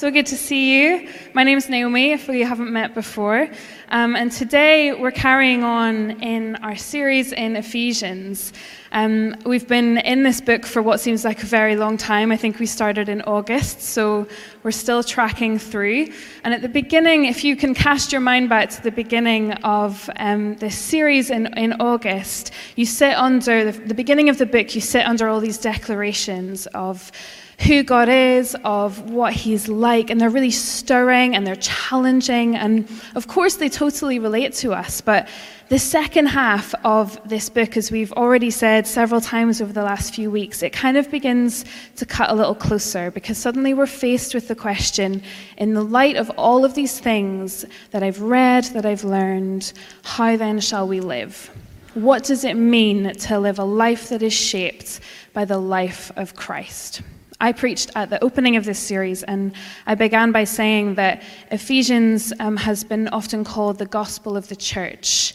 So good to see you. My name is Naomi, if we haven't met before. Um, and today we're carrying on in our series in Ephesians. Um, we've been in this book for what seems like a very long time. I think we started in August, so we're still tracking through. And at the beginning, if you can cast your mind back to the beginning of um, this series in, in August, you sit under the, the beginning of the book, you sit under all these declarations of who God is, of what He's like, and they're really stirring and they're challenging. And of course, they totally relate to us. But the second half of this book, as we've already said several times over the last few weeks, it kind of begins to cut a little closer because suddenly we're faced with the question in the light of all of these things that I've read, that I've learned, how then shall we live? What does it mean to live a life that is shaped by the life of Christ? I preached at the opening of this series, and I began by saying that Ephesians um, has been often called the gospel of the church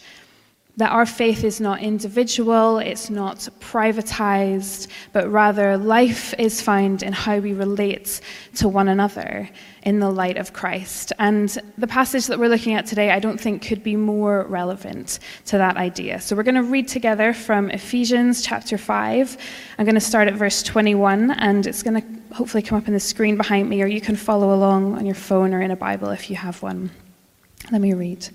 that our faith is not individual, it's not privatized, but rather life is found in how we relate to one another in the light of Christ. And the passage that we're looking at today, I don't think could be more relevant to that idea. So we're going to read together from Ephesians chapter 5. I'm going to start at verse 21, and it's going to hopefully come up on the screen behind me, or you can follow along on your phone or in a Bible if you have one. Let me read.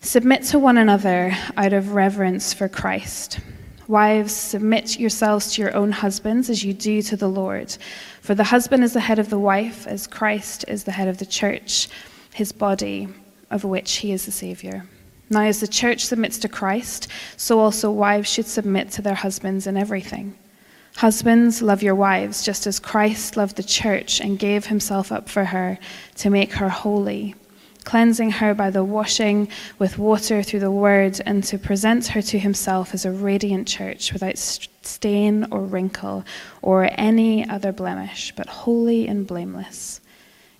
Submit to one another out of reverence for Christ. Wives, submit yourselves to your own husbands as you do to the Lord. For the husband is the head of the wife, as Christ is the head of the church, his body, of which he is the Savior. Now, as the church submits to Christ, so also wives should submit to their husbands in everything. Husbands, love your wives, just as Christ loved the church and gave himself up for her to make her holy cleansing her by the washing with water through the word, and to present her to himself as a radiant church without stain or wrinkle or any other blemish, but holy and blameless.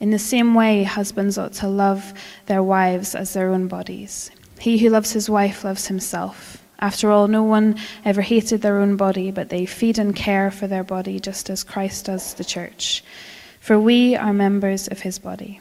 In the same way, husbands ought to love their wives as their own bodies. He who loves his wife loves himself. After all, no one ever hated their own body, but they feed and care for their body just as Christ does the church. For we are members of his body.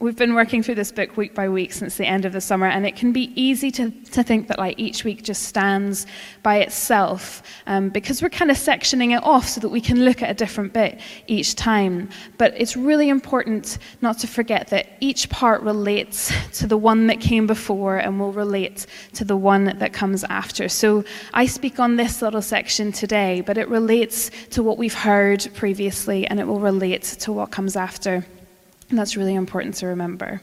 We've been working through this book week by week since the end of the summer, and it can be easy to, to think that like each week just stands by itself um, because we're kind of sectioning it off so that we can look at a different bit each time. But it's really important not to forget that each part relates to the one that came before and will relate to the one that comes after. So I speak on this little section today, but it relates to what we've heard previously and it will relate to what comes after. And that's really important to remember.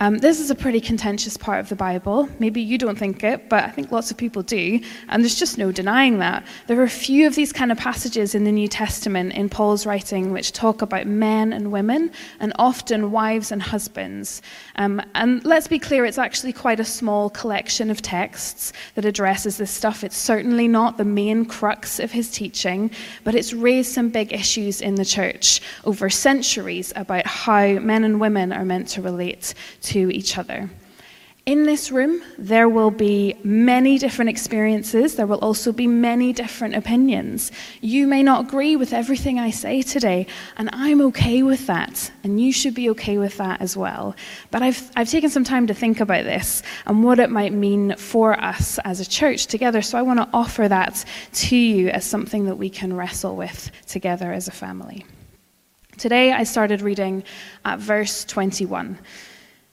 Um, this is a pretty contentious part of the Bible. Maybe you don't think it, but I think lots of people do. And there's just no denying that. There are a few of these kind of passages in the New Testament in Paul's writing which talk about men and women, and often wives and husbands. Um, and let's be clear, it's actually quite a small collection of texts that addresses this stuff. It's certainly not the main crux of his teaching, but it's raised some big issues in the church over centuries about how men and women are meant to relate each other. In this room, there will be many different experiences. There will also be many different opinions. You may not agree with everything I say today, and I'm okay with that, and you should be okay with that as well. But I've, I've taken some time to think about this and what it might mean for us as a church together, so I want to offer that to you as something that we can wrestle with together as a family. Today, I started reading at verse 21.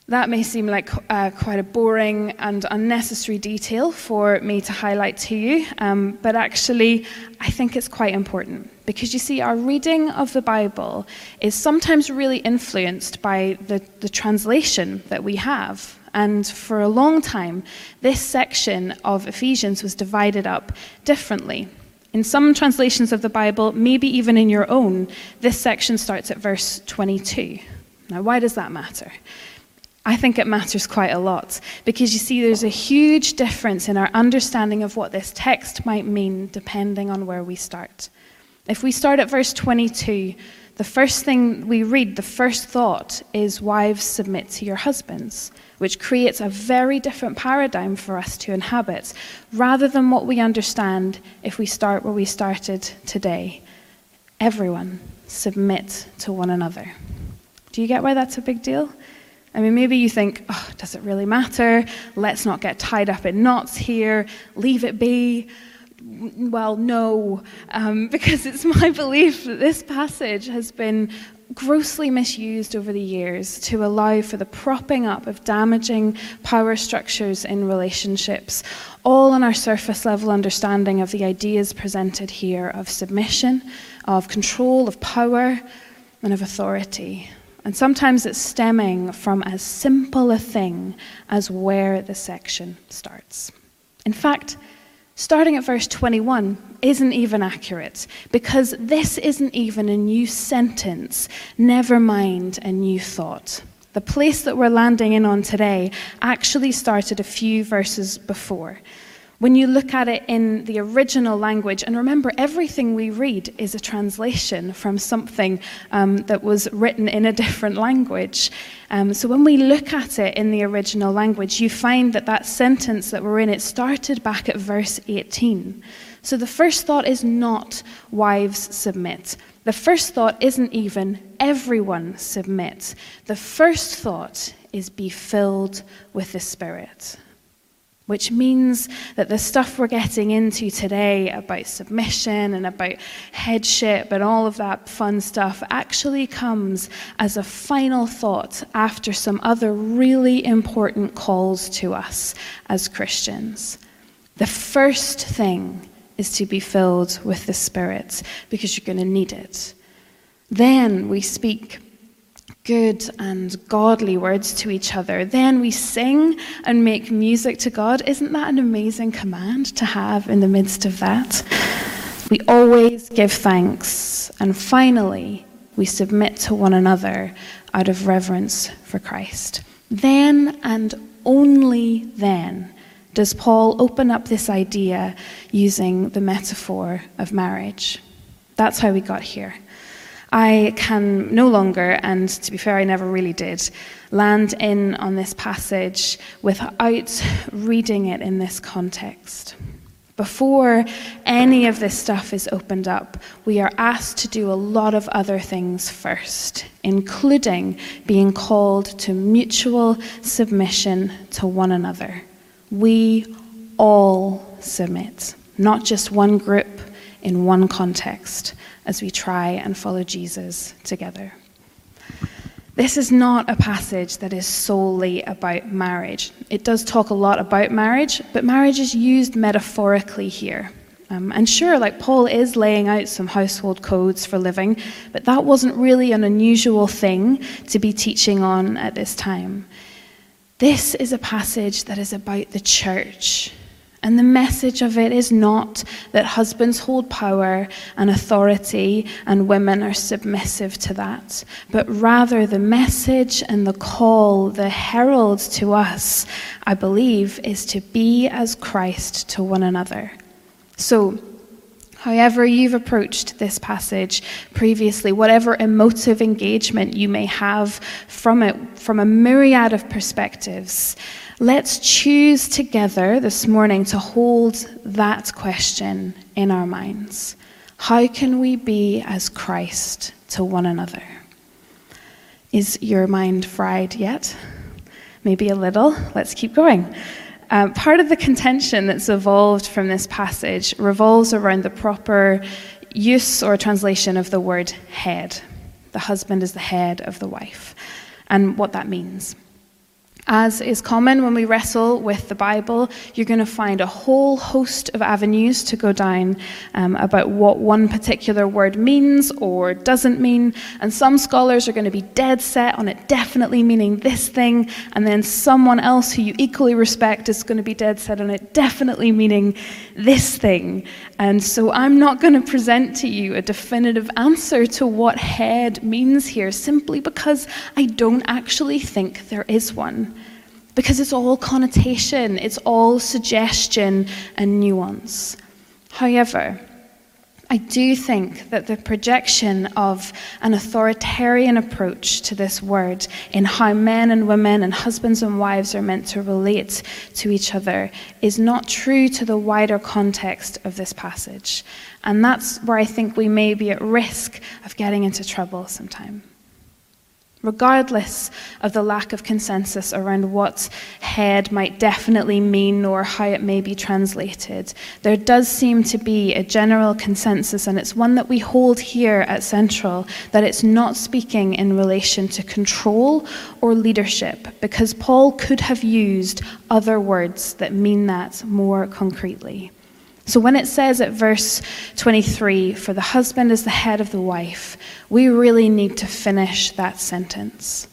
That may seem like uh, quite a boring and unnecessary detail for me to highlight to you, um, but actually, I think it's quite important because you see, our reading of the Bible is sometimes really influenced by the, the translation that we have. And for a long time, this section of Ephesians was divided up differently. In some translations of the Bible, maybe even in your own, this section starts at verse 22. Now, why does that matter? I think it matters quite a lot because you see, there's a huge difference in our understanding of what this text might mean depending on where we start. If we start at verse 22, the first thing we read, the first thought is, Wives, submit to your husbands, which creates a very different paradigm for us to inhabit, rather than what we understand if we start where we started today. Everyone submit to one another. Do you get why that's a big deal? I mean, maybe you think, oh, does it really matter? Let's not get tied up in knots here, leave it be. Well, no, um, because it's my belief that this passage has been grossly misused over the years to allow for the propping up of damaging power structures in relationships, all on our surface level understanding of the ideas presented here of submission, of control, of power, and of authority. And sometimes it's stemming from as simple a thing as where the section starts. In fact, starting at verse 21 isn't even accurate because this isn't even a new sentence, never mind a new thought. The place that we're landing in on today actually started a few verses before. When you look at it in the original language, and remember, everything we read is a translation from something um, that was written in a different language. Um, so when we look at it in the original language, you find that that sentence that we're in, it started back at verse 18. So the first thought is not wives submit. The first thought isn't even everyone submit. The first thought is be filled with the Spirit which means that the stuff we're getting into today about submission and about headship and all of that fun stuff actually comes as a final thought after some other really important calls to us as Christians. The first thing is to be filled with the Spirit because you're going to need it. Then we speak good and godly words to each other. Then we sing and make music to God. Isn't that an amazing command to have in the midst of that? We always give thanks. And finally, we submit to one another out of reverence for Christ. Then and only then does Paul open up this idea using the metaphor of marriage. That's how we got here. I can no longer, and to be fair, I never really did, land in on this passage without reading it in this context. Before any of this stuff is opened up, we are asked to do a lot of other things first, including being called to mutual submission to one another. We all submit, not just one group in one context as we try and follow Jesus together. This is not a passage that is solely about marriage. It does talk a lot about marriage, but marriage is used metaphorically here. Um, and sure, like Paul is laying out some household codes for living, but that wasn't really an unusual thing to be teaching on at this time. This is a passage that is about the church and the message of it is not that husbands hold power and authority and women are submissive to that, but rather the message and the call, the herald to us, I believe, is to be as Christ to one another. So, However, you've approached this passage previously, whatever emotive engagement you may have from it, from a myriad of perspectives, Let's choose together this morning to hold that question in our minds. How can we be as Christ to one another? Is your mind fried yet? Maybe a little. Let's keep going. Uh, part of the contention that's evolved from this passage revolves around the proper use or translation of the word head. The husband is the head of the wife, and what that means. As is common when we wrestle with the Bible, you're going to find a whole host of avenues to go down um, about what one particular word means or doesn't mean. And some scholars are going to be dead set on it definitely meaning this thing, and then someone else who you equally respect is going to be dead set on it definitely meaning this thing. And so I'm not going to present to you a definitive answer to what head means here simply because I don't actually think there is one because it's all connotation, it's all suggestion and nuance. However, I do think that the projection of an authoritarian approach to this word in how men and women and husbands and wives are meant to relate to each other is not true to the wider context of this passage. And that's where I think we may be at risk of getting into trouble sometime regardless of the lack of consensus around what head might definitely mean or how it may be translated. There does seem to be a general consensus, and it's one that we hold here at Central, that it's not speaking in relation to control or leadership, because Paul could have used other words that mean that more concretely. So when it says at verse 23, for the husband is the head of the wife, we really need to finish that sentence.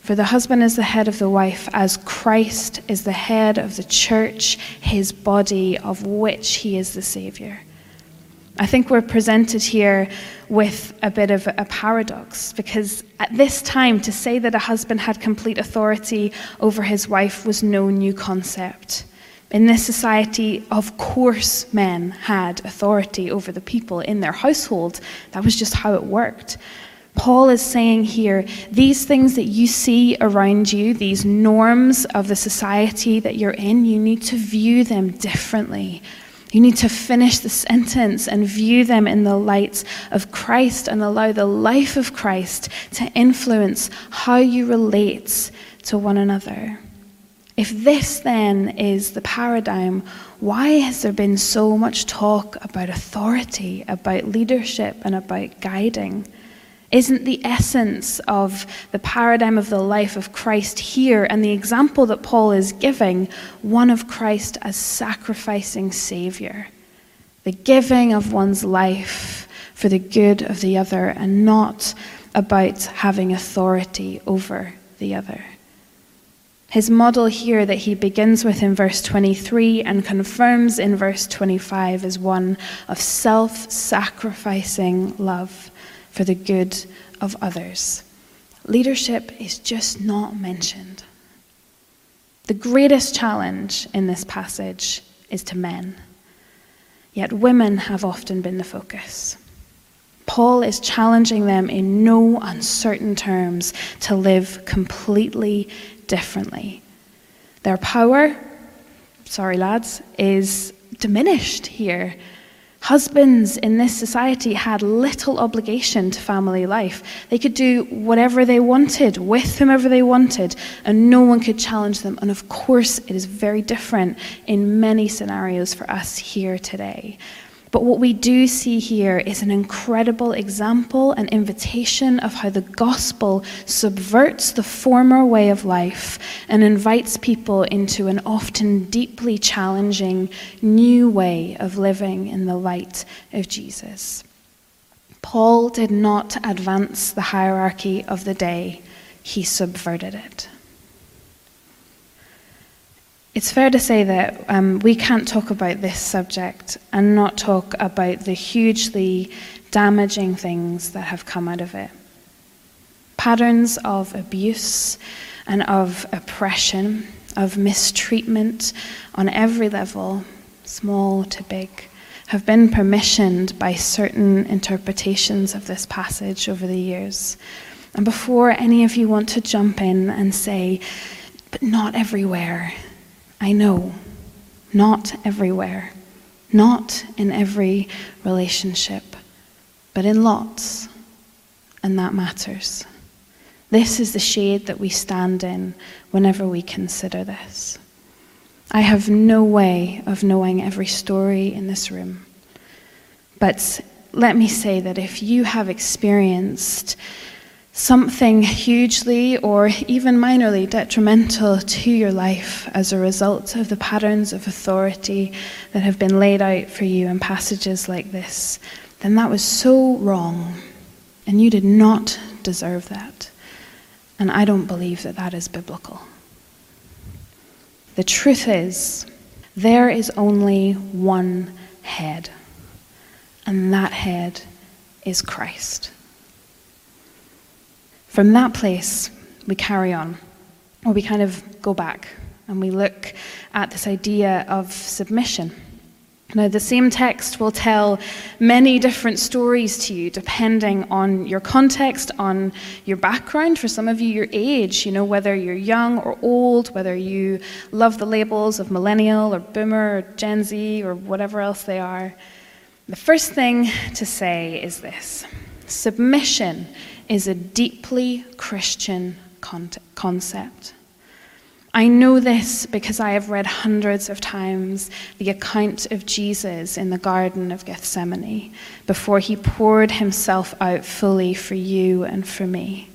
For the husband is the head of the wife, as Christ is the head of the church, his body, of which he is the Savior. I think we're presented here with a bit of a paradox because at this time, to say that a husband had complete authority over his wife was no new concept. In this society, of course, men had authority over the people in their household. That was just how it worked. Paul is saying here these things that you see around you, these norms of the society that you're in, you need to view them differently. You need to finish the sentence and view them in the light of Christ and allow the life of Christ to influence how you relate to one another. If this then is the paradigm, why has there been so much talk about authority, about leadership, and about guiding? Isn't the essence of the paradigm of the life of Christ here and the example that Paul is giving one of Christ as sacrificing Savior? The giving of one's life for the good of the other and not about having authority over the other. His model here that he begins with in verse 23 and confirms in verse 25 is one of self sacrificing love for the good of others. Leadership is just not mentioned. The greatest challenge in this passage is to men, yet women have often been the focus. Paul is challenging them in no uncertain terms to live completely differently. Their power, sorry lads, is diminished here. Husbands in this society had little obligation to family life. They could do whatever they wanted with whomever they wanted, and no one could challenge them. And of course, it is very different in many scenarios for us here today. But what we do see here is an incredible example and invitation of how the gospel subverts the former way of life and invites people into an often deeply challenging new way of living in the light of Jesus. Paul did not advance the hierarchy of the day, he subverted it. It's fair to say that um, we can't talk about this subject and not talk about the hugely damaging things that have come out of it. Patterns of abuse and of oppression, of mistreatment on every level, small to big, have been permissioned by certain interpretations of this passage over the years. And before any of you want to jump in and say, but not everywhere, I know, not everywhere, not in every relationship, but in lots, and that matters. This is the shade that we stand in whenever we consider this. I have no way of knowing every story in this room. But let me say that if you have experienced something hugely or even minorly detrimental to your life as a result of the patterns of authority that have been laid out for you in passages like this, then that was so wrong, and you did not deserve that. And I don't believe that that is biblical. The truth is, there is only one head, and that head is Christ. From that place, we carry on, or we kind of go back and we look at this idea of submission. Now, the same text will tell many different stories to you depending on your context, on your background. For some of you, your age, you know, whether you're young or old, whether you love the labels of millennial or boomer or Gen Z or whatever else they are. The first thing to say is this submission is a deeply Christian concept. I know this because I have read hundreds of times the account of Jesus in the Garden of Gethsemane before he poured himself out fully for you and for me.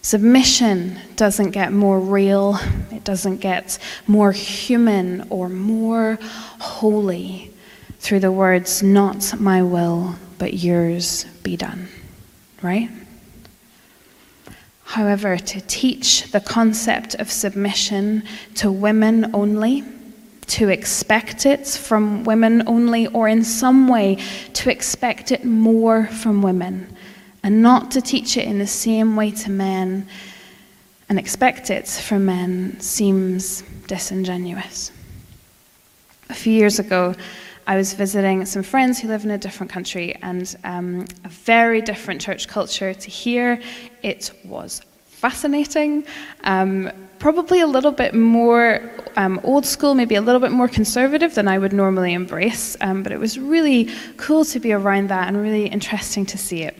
Submission doesn't get more real, it doesn't get more human or more holy through the words, Not my will, but yours be done. Right? however, to teach the concept of submission to women only, to expect it from women only, or in some way to expect it more from women, and not to teach it in the same way to men and expect it from men seems disingenuous. A few years ago, I was visiting some friends who live in a different country and um, a very different church culture to here. It was fascinating. Um, probably a little bit more um, old school, maybe a little bit more conservative than I would normally embrace, um, but it was really cool to be around that and really interesting to see it.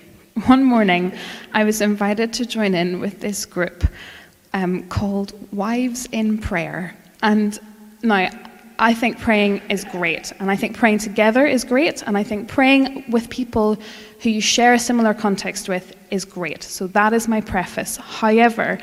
One morning, I was invited to join in with this group um, called Wives in Prayer. And now, I think praying is great, and I think praying together is great, and I think praying with people who you share a similar context with is great. So that is my preface. However,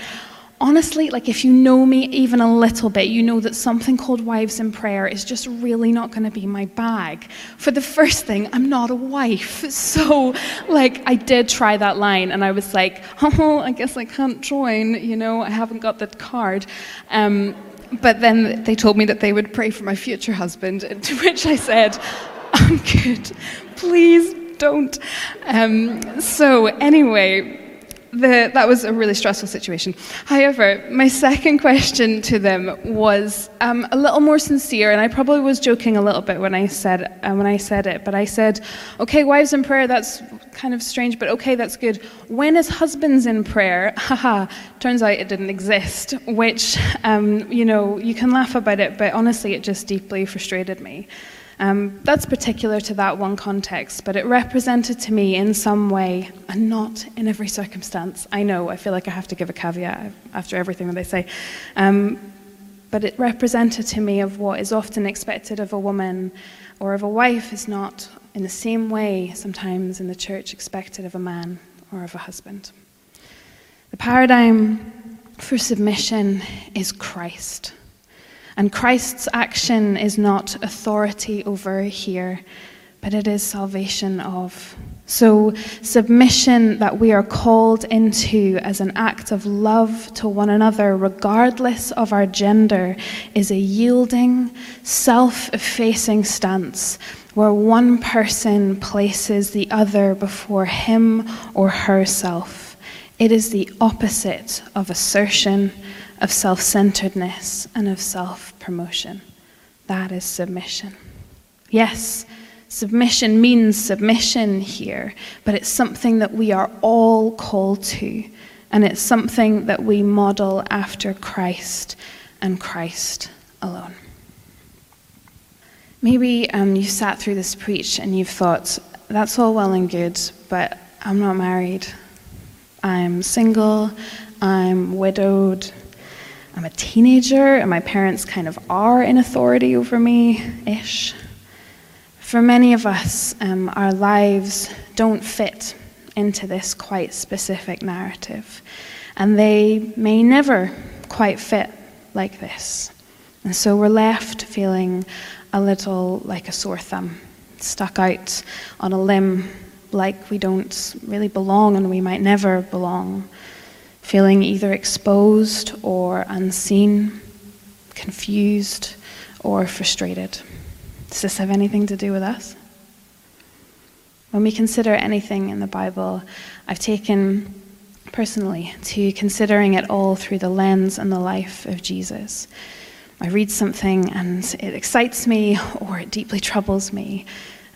honestly, like if you know me even a little bit, you know that something called Wives in Prayer is just really not going to be my bag. For the first thing, I'm not a wife. So, like, I did try that line and I was like, oh, I guess I can't join, you know, I haven't got that card. Um, but then they told me that they would pray for my future husband, to which I said, I'm good. Please don't. Um, so, anyway, the, that was a really stressful situation. However, my second question to them was um, a little more sincere, and I probably was joking a little bit when I said uh, when I said it. But I said, "Okay, wives in prayer. That's kind of strange, but okay, that's good. When is husbands in prayer? Haha. Turns out it didn't exist. Which, um, you know, you can laugh about it, but honestly, it just deeply frustrated me." Um, that's particular to that one context, but it represented to me in some way, and not in every circumstance. I know, I feel like I have to give a caveat after everything that they say. Um, but it represented to me of what is often expected of a woman or of a wife is not in the same way sometimes in the church expected of a man or of a husband. The paradigm for submission is Christ. And Christ's action is not authority over here, but it is salvation of. So, submission that we are called into as an act of love to one another, regardless of our gender, is a yielding, self effacing stance where one person places the other before him or herself. It is the opposite of assertion of self centeredness and of self promotion. That is submission. Yes, submission means submission here, but it's something that we are all called to, and it's something that we model after Christ and Christ alone. Maybe um, you sat through this preach and you've thought, that's all well and good, but I'm not married. I'm single. I'm widowed. I'm a teenager and my parents kind of are in authority over me ish. For many of us, um, our lives don't fit into this quite specific narrative. And they may never quite fit like this. And so we're left feeling a little like a sore thumb, stuck out on a limb like we don't really belong and we might never belong, feeling either exposed or unseen, confused or frustrated. Does this have anything to do with us? When we consider anything in the Bible, I've taken personally to considering it all through the lens and the life of Jesus. I read something and it excites me or it deeply troubles me.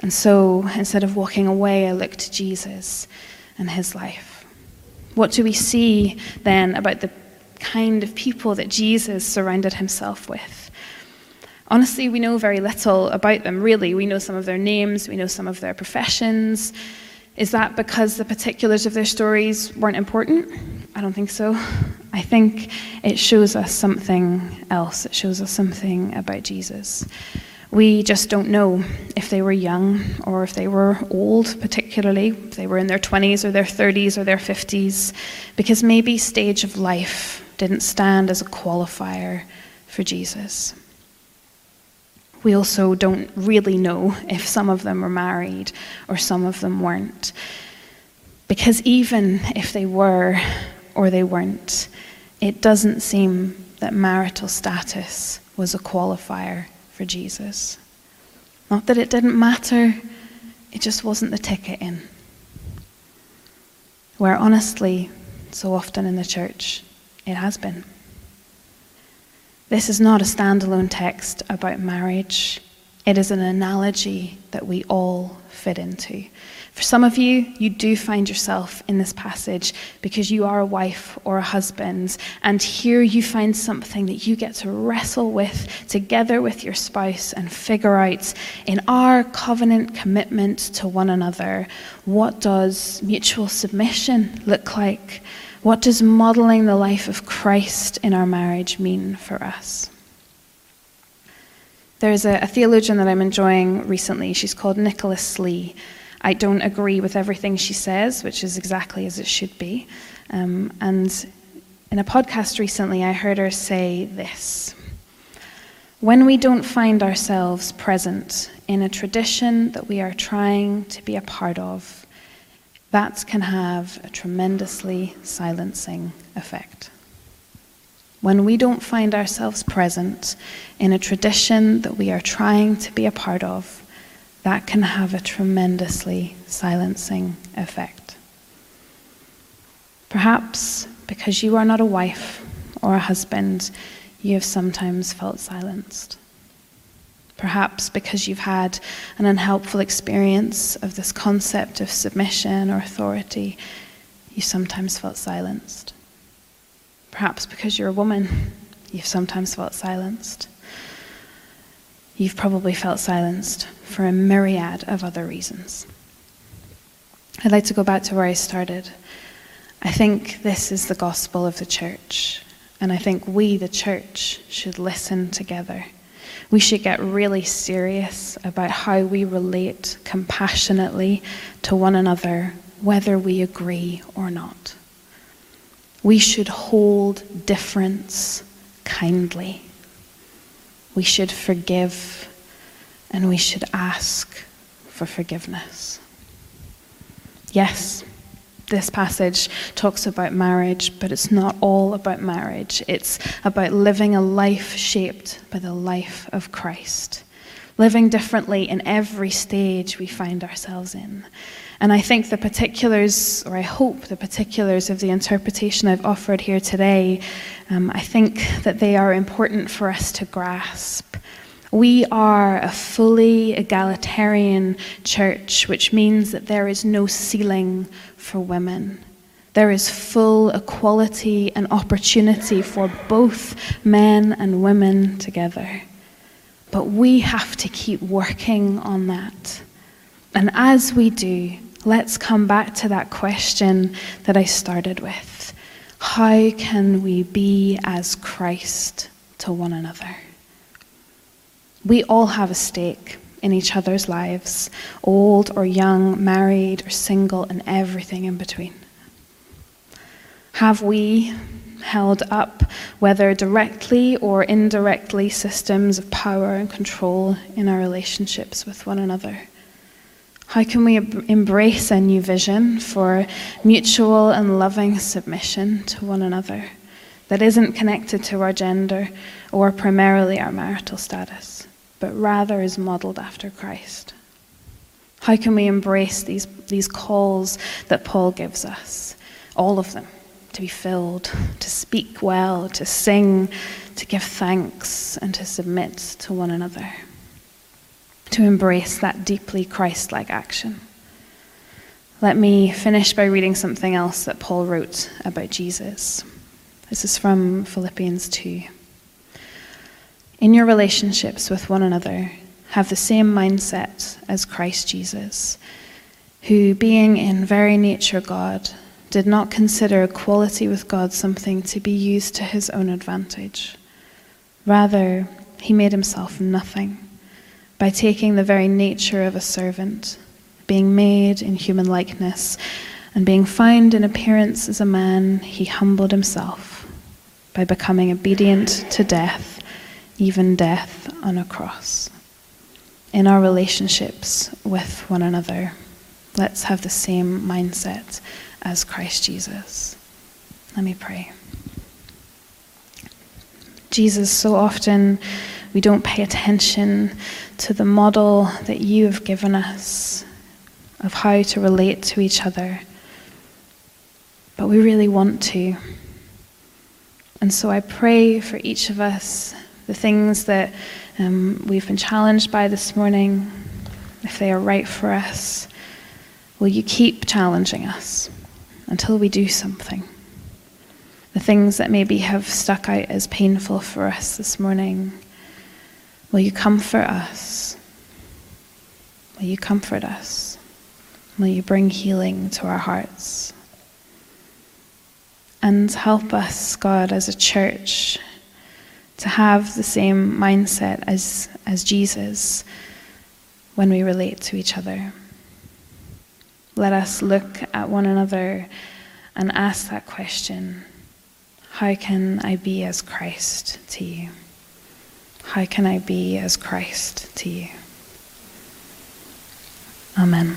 And so instead of walking away, I look to Jesus and his life. What do we see then about the kind of people that Jesus surrounded himself with? Honestly, we know very little about them, really. We know some of their names, we know some of their professions. Is that because the particulars of their stories weren't important? I don't think so. I think it shows us something else. It shows us something about Jesus. We just don't know if they were young or if they were old, particularly, if they were in their 20s or their 30s or their 50s, because maybe stage of life didn't stand as a qualifier for Jesus. We also don't really know if some of them were married or some of them weren't. Because even if they were or they weren't, it doesn't seem that marital status was a qualifier for Jesus. Not that it didn't matter, it just wasn't the ticket in. Where honestly, so often in the church, it has been. This is not a standalone text about marriage. It is an analogy that we all fit into. For some of you, you do find yourself in this passage because you are a wife or a husband, and here you find something that you get to wrestle with together with your spouse and figure out in our covenant commitment to one another what does mutual submission look like? What does modeling the life of Christ in our marriage mean for us? There's a, a, theologian that I'm enjoying recently. She's called Nicola Slee. I don't agree with everything she says, which is exactly as it should be. Um, and in a podcast recently, I heard her say this When we don't find ourselves present in a tradition that we are trying to be a part of, that can have a tremendously silencing effect. When we don't find ourselves present in a tradition that we are trying to be a part of, that can have a tremendously silencing effect. Perhaps because you are not a wife or a husband, you have sometimes felt silenced. Perhaps because you've had an unhelpful experience of this concept of submission or authority, you sometimes felt silenced. Perhaps because you're a woman, you've sometimes felt silenced. You've probably felt silenced for a myriad of other reasons. I'd like to go back to where I started. I think this is the gospel of the church, and I think we, the church, should listen together we should get really serious about how we relate compassionately to one another, whether we agree or not. We should hold difference kindly. We should forgive and we should ask for forgiveness. Yes, this passage talks about marriage, but it's not all about marriage. It's about living a life shaped by the life of Christ, living differently in every stage we find ourselves in. And I think the particulars, or I hope the particulars of the interpretation I've offered here today, um, I think that they are important for us to grasp. We are a fully egalitarian church, which means that there is no ceiling for women. There is full equality and opportunity for both men and women together. But we have to keep working on that. And as we do, let's come back to that question that I started with How can we be as Christ to one another? We all have a stake in each other's lives, old or young, married or single, and everything in between? Have we held up, whether directly or indirectly, systems of power and control in our relationships with one another? How can we embrace a new vision for mutual and loving submission to one another that isn't connected to our gender or primarily our marital status, but rather is modeled after Christ? How can we embrace these, these calls that Paul gives us? All of them to be filled, to speak well, to sing, to give thanks, and to submit to one another to embrace that deeply Christ like action. Let me finish by reading something else that Paul wrote about Jesus. This is from Philippians 2. In your relationships with one another, have the same mindset as Christ Jesus, who, being in very nature God, did not consider equality with God something to be used to his own advantage. Rather, he made himself nothing by taking the very nature of a servant, being made in human likeness, and being found in appearance as a man, he humbled himself by becoming obedient to death, even death on a cross. In our relationships with one another, let's have the same mindset as Christ Jesus. Let me pray. Jesus, so often we don't pay attention to the model that you have given us of how to relate to each other. But we really want to. And so I pray for each of us the things that um, we've been challenged by this morning, if they are right for us, will you keep challenging us until we do something? The things that maybe have stuck out as painful for us this morning Will you comfort us? Will you comfort us? Will you bring healing to our hearts? And help us, God, as a church, to have the same mindset as, as Jesus when we relate to each other. Let us look at one another and ask that question How can I be as Christ to you? How can I be as Christ to you? Amen.